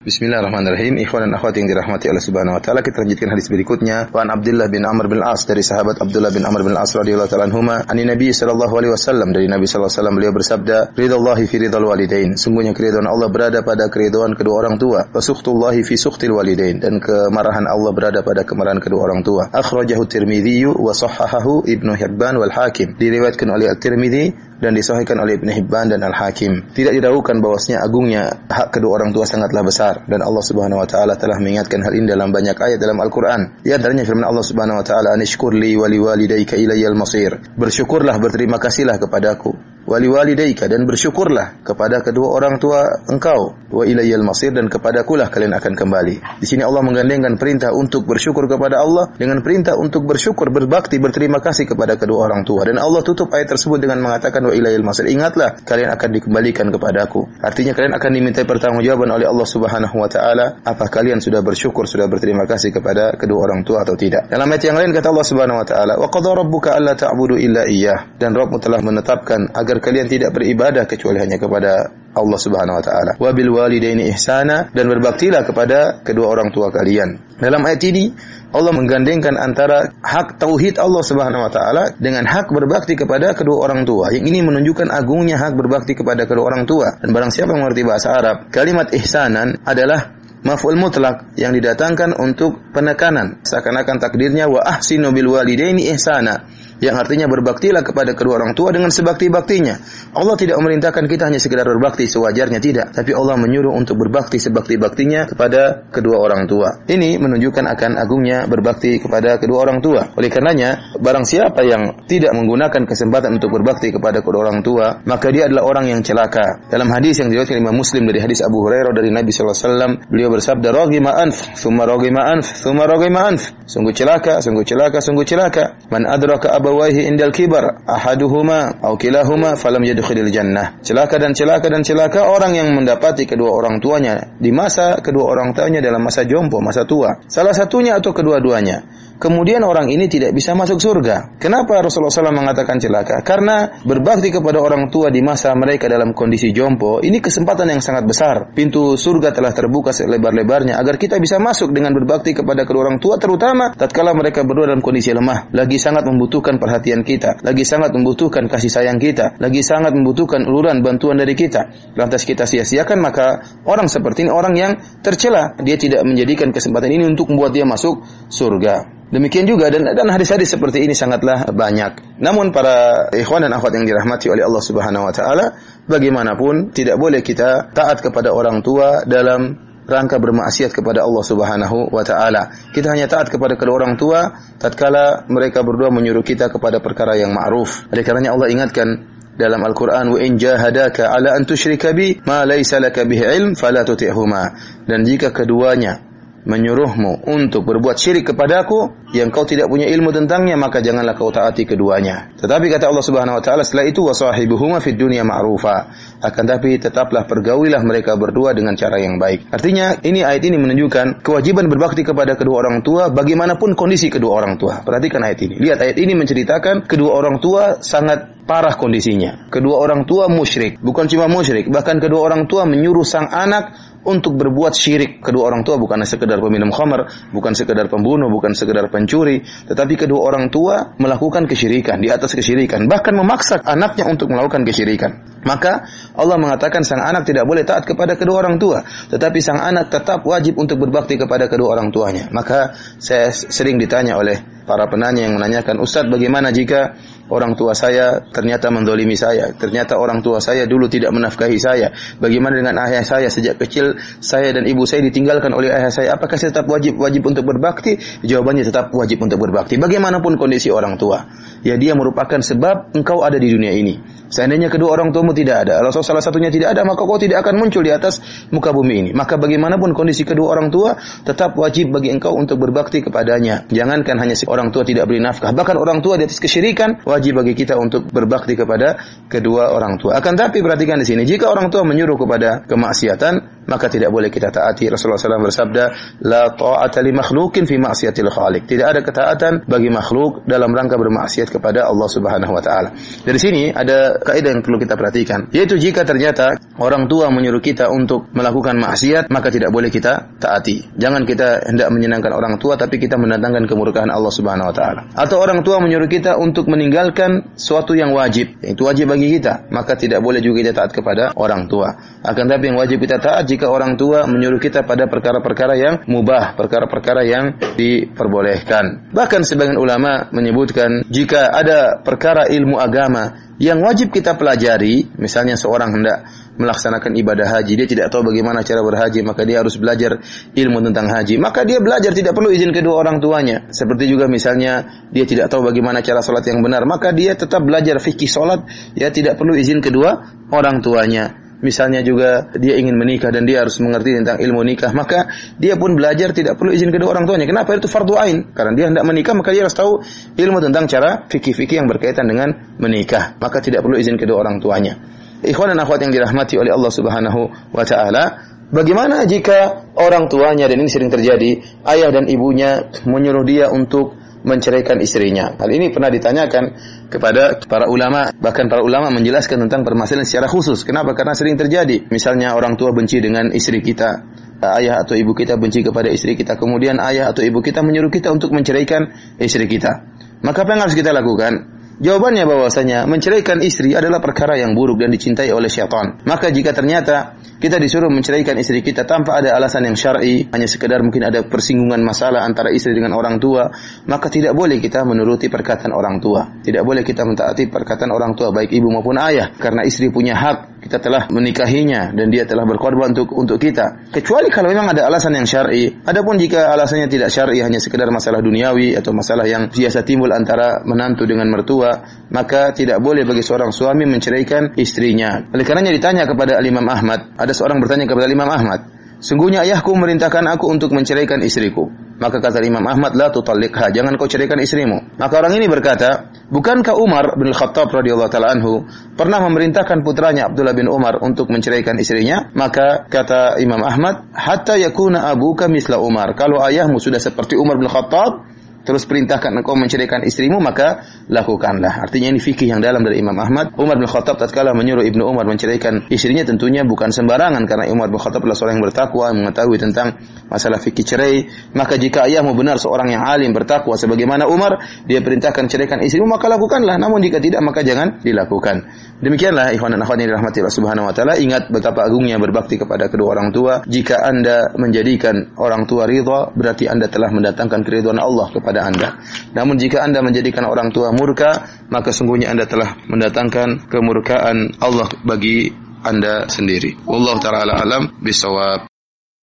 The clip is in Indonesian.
Bismillahirrahmanirrahim. Ikhwan dan akhwat yang dirahmati Allah Subhanahu wa taala, kita lanjutkan hadis berikutnya. Wan Abdullah bin Amr bin As dari sahabat Abdullah bin Amr bin As radhiyallahu taala anhuma, ani Nabi sallallahu alaihi wasallam dari Nabi sallallahu alaihi wasallam beliau bersabda, "Ridallahi fi ridal walidain." Sungguhnya keridhaan Allah berada pada keridhaan kedua orang tua. Wa sukhtullahi fi sukhtil walidain dan kemarahan Allah berada pada kemarahan kedua orang tua. Akhrajahu Tirmidzi wa sahahahu Ibnu Hibban wal Hakim. Diriwayatkan oleh At-Tirmidzi dan disahihkan oleh Ibn Hibban dan Al-Hakim. Tidak diragukan bahwasanya agungnya hak kedua orang tua sangatlah besar dan Allah Subhanahu wa taala telah mengingatkan hal ini dalam banyak ayat dalam Al-Qur'an. Di antaranya firman Allah Subhanahu wa taala, "Anishkur li wa liwalidayka ilayyal masir." Bersyukurlah, berterima kasihlah kepadaku wali walidaika dan bersyukurlah kepada kedua orang tua engkau wa ilayyal masir dan kepadakulah kalian akan kembali. Di sini Allah menggandengkan perintah untuk bersyukur kepada Allah dengan perintah untuk bersyukur berbakti berterima kasih kepada kedua orang tua dan Allah tutup ayat tersebut dengan mengatakan wa ilayyal masir. Ingatlah kalian akan dikembalikan kepadaku. Artinya kalian akan diminta pertanggungjawaban oleh Allah Subhanahu wa taala apa kalian sudah bersyukur sudah berterima kasih kepada kedua orang tua atau tidak. Dalam ayat yang lain kata Allah Subhanahu wa taala wa qadara rabbuka alla ta'budu illa iyyah dan Rabbmu telah menetapkan agar kalian tidak beribadah kecuali hanya kepada Allah Subhanahu wa taala. Wa bil walidaini ihsana dan berbaktilah kepada kedua orang tua kalian. Dalam ayat ini Allah menggandengkan antara hak tauhid Allah Subhanahu wa taala dengan hak berbakti kepada kedua orang tua. Yang ini menunjukkan agungnya hak berbakti kepada kedua orang tua. Dan barang siapa yang mengerti bahasa Arab, kalimat ihsanan adalah maf'ul mutlak yang didatangkan untuk penekanan. Seakan-akan takdirnya wa ahsinu bil walidaini ihsana yang artinya berbaktilah kepada kedua orang tua dengan sebakti-baktinya. Allah tidak memerintahkan kita hanya sekedar berbakti sewajarnya tidak, tapi Allah menyuruh untuk berbakti sebakti-baktinya kepada kedua orang tua. Ini menunjukkan akan agungnya berbakti kepada kedua orang tua. Oleh karenanya, barang siapa yang tidak menggunakan kesempatan untuk berbakti kepada kedua orang tua, maka dia adalah orang yang celaka. Dalam hadis yang diriwayatkan Imam Muslim dari hadis Abu Hurairah dari Nabi sallallahu alaihi wasallam, beliau bersabda, "Raghima anf, thumma raghima anf, thumma raghima anf." Sungguh celaka, sungguh celaka, sungguh celaka. Man adraka abawaihi indal kibar ahaduhuma au kilahuma falam yadkhulil jannah. Celaka dan celaka dan celaka orang yang mendapati kedua orang tuanya di masa kedua orang tuanya dalam masa jompo, masa tua. Salah satunya atau kedua-duanya kemudian orang ini tidak bisa masuk surga. Kenapa Rasulullah SAW mengatakan celaka? Karena berbakti kepada orang tua di masa mereka dalam kondisi jompo, ini kesempatan yang sangat besar. Pintu surga telah terbuka selebar-lebarnya agar kita bisa masuk dengan berbakti kepada kedua orang tua, terutama tatkala mereka berdua dalam kondisi lemah, lagi sangat membutuhkan perhatian kita, lagi sangat membutuhkan kasih sayang kita, lagi sangat membutuhkan uluran bantuan dari kita. Lantas kita sia-siakan, maka orang seperti ini orang yang tercela. Dia tidak menjadikan kesempatan ini untuk membuat dia masuk surga. Demikian juga dan dan hadis-hadis seperti ini sangatlah banyak. Namun para ikhwan dan akhwat yang dirahmati oleh Allah Subhanahu wa taala, bagaimanapun tidak boleh kita taat kepada orang tua dalam rangka bermaksiat kepada Allah Subhanahu wa taala. Kita hanya taat kepada kedua orang tua tatkala mereka berdua menyuruh kita kepada perkara yang ma'ruf. Oleh karenanya Allah ingatkan dalam Al-Qur'an wa in jahadaka ala an tusyrika bi ma laysa laka bihi ilm fala tuti'huma. Dan jika keduanya menyuruhmu untuk berbuat syirik kepadaku yang kau tidak punya ilmu tentangnya maka janganlah kau taati keduanya. Tetapi kata Allah Subhanahu wa taala setelah itu wasahibuhuma fid dunya ma'rufa. Akan tapi tetaplah pergaulilah mereka berdua dengan cara yang baik. Artinya ini ayat ini menunjukkan kewajiban berbakti kepada kedua orang tua bagaimanapun kondisi kedua orang tua. Perhatikan ayat ini. Lihat ayat ini menceritakan kedua orang tua sangat parah kondisinya. Kedua orang tua musyrik, bukan cuma musyrik, bahkan kedua orang tua menyuruh sang anak untuk berbuat syirik. Kedua orang tua bukan sekedar peminum khamar, bukan sekedar pembunuh, bukan sekedar pencuri, tetapi kedua orang tua melakukan kesyirikan di atas kesyirikan, bahkan memaksa anaknya untuk melakukan kesyirikan. Maka Allah mengatakan sang anak tidak boleh taat kepada kedua orang tua, tetapi sang anak tetap wajib untuk berbakti kepada kedua orang tuanya. Maka saya sering ditanya oleh para penanya yang menanyakan, "Ustadz, bagaimana jika orang tua saya ternyata mendolimi saya. Ternyata orang tua saya dulu tidak menafkahi saya. Bagaimana dengan ayah saya sejak kecil saya dan ibu saya ditinggalkan oleh ayah saya. Apakah saya tetap wajib wajib untuk berbakti? Jawabannya tetap wajib untuk berbakti. Bagaimanapun kondisi orang tua. Ya dia merupakan sebab engkau ada di dunia ini. Seandainya kedua orang tuamu tidak ada, kalau salah satunya tidak ada, maka kau tidak akan muncul di atas muka bumi ini. Maka bagaimanapun kondisi kedua orang tua, tetap wajib bagi engkau untuk berbakti kepadanya. Jangankan hanya orang tua tidak beri nafkah, bahkan orang tua di atas kesyirikan, wajib bagi kita untuk berbakti kepada kedua orang tua. Akan tapi perhatikan di sini, jika orang tua menyuruh kepada kemaksiatan, maka tidak boleh kita taati. Rasulullah SAW bersabda, La ta'ata li makhlukin fi maksiatil khaliq. Tidak ada ketaatan bagi makhluk dalam rangka bermaksiat kepada Allah Subhanahu wa taala. Dari sini ada kaidah yang perlu kita perhatikan, yaitu jika ternyata orang tua menyuruh kita untuk melakukan maksiat, maka tidak boleh kita taati. Jangan kita hendak menyenangkan orang tua tapi kita mendatangkan kemurkaan Allah Subhanahu wa taala. Atau orang tua menyuruh kita untuk meninggalkan suatu yang wajib, itu wajib bagi kita, maka tidak boleh juga kita taat kepada orang tua. Akan tapi yang wajib kita taat jika orang tua menyuruh kita pada perkara-perkara yang mubah, perkara-perkara yang diperbolehkan. Bahkan sebagian ulama menyebutkan jika ada perkara ilmu agama yang wajib kita pelajari, misalnya seorang hendak melaksanakan ibadah haji, dia tidak tahu bagaimana cara berhaji, maka dia harus belajar ilmu tentang haji. Maka dia belajar tidak perlu izin kedua orang tuanya. Seperti juga misalnya dia tidak tahu bagaimana cara sholat yang benar, maka dia tetap belajar fikih sholat, ya tidak perlu izin kedua orang tuanya misalnya juga dia ingin menikah dan dia harus mengerti tentang ilmu nikah, maka dia pun belajar tidak perlu izin kedua orang tuanya. Kenapa? Itu fardu ain. Karena dia hendak menikah, maka dia harus tahu ilmu tentang cara fikih-fikih yang berkaitan dengan menikah. Maka tidak perlu izin kedua orang tuanya. Ikhwan dan akhwat yang dirahmati oleh Allah Subhanahu wa taala, bagaimana jika orang tuanya dan ini sering terjadi, ayah dan ibunya menyuruh dia untuk menceraikan istrinya. Hal ini pernah ditanyakan kepada para ulama, bahkan para ulama menjelaskan tentang permasalahan secara khusus. Kenapa? Karena sering terjadi. Misalnya orang tua benci dengan istri kita, ayah atau ibu kita benci kepada istri kita, kemudian ayah atau ibu kita menyuruh kita untuk menceraikan istri kita. Maka apa yang harus kita lakukan? Jawabannya bahwasanya menceraikan istri adalah perkara yang buruk dan dicintai oleh syaitan. Maka jika ternyata kita disuruh menceraikan istri kita tanpa ada alasan yang syar'i, hanya sekedar mungkin ada persinggungan masalah antara istri dengan orang tua, maka tidak boleh kita menuruti perkataan orang tua. Tidak boleh kita mentaati perkataan orang tua baik ibu maupun ayah karena istri punya hak, kita telah menikahinya dan dia telah berkorban untuk untuk kita. Kecuali kalau memang ada alasan yang syar'i. Adapun jika alasannya tidak syar'i hanya sekedar masalah duniawi atau masalah yang biasa timbul antara menantu dengan mertua, maka tidak boleh bagi seorang suami menceraikan istrinya. Oleh karenanya ditanya kepada Imam Ahmad, ada seorang bertanya kepada Imam Ahmad, Sungguhnya ayahku merintahkan aku untuk menceraikan istriku. Maka kata Imam Ahmad, la tutalliqha, jangan kau ceraikan istrimu. Maka orang ini berkata, bukankah Umar bin Khattab radhiyallahu taala anhu pernah memerintahkan putranya Abdullah bin Umar untuk menceraikan istrinya? Maka kata Imam Ahmad, hatta yakuna abuka misla Umar. Kalau ayahmu sudah seperti Umar bin Khattab, terus perintahkan engkau menceraikan istrimu maka lakukanlah. Artinya ini fikih yang dalam dari Imam Ahmad. Umar bin Khattab tatkala menyuruh Ibnu Umar menceraikan istrinya tentunya bukan sembarangan karena Umar bin Khattab adalah seorang yang bertakwa, mengetahui tentang masalah fikih cerai. Maka jika ayahmu benar seorang yang alim bertakwa sebagaimana Umar, dia perintahkan ceraikan istrimu maka lakukanlah. Namun jika tidak maka jangan dilakukan. Demikianlah ikhwan dan akhwat yang dirahmati Allah Subhanahu wa taala, ingat betapa agungnya berbakti kepada kedua orang tua. Jika Anda menjadikan orang tua ridha, berarti Anda telah mendatangkan keridhaan Allah kepada Anda. Namun jika Anda menjadikan orang tua murka, maka sungguhnya Anda telah mendatangkan kemurkaan Allah bagi Anda sendiri. Wallahu taala alam bisawab.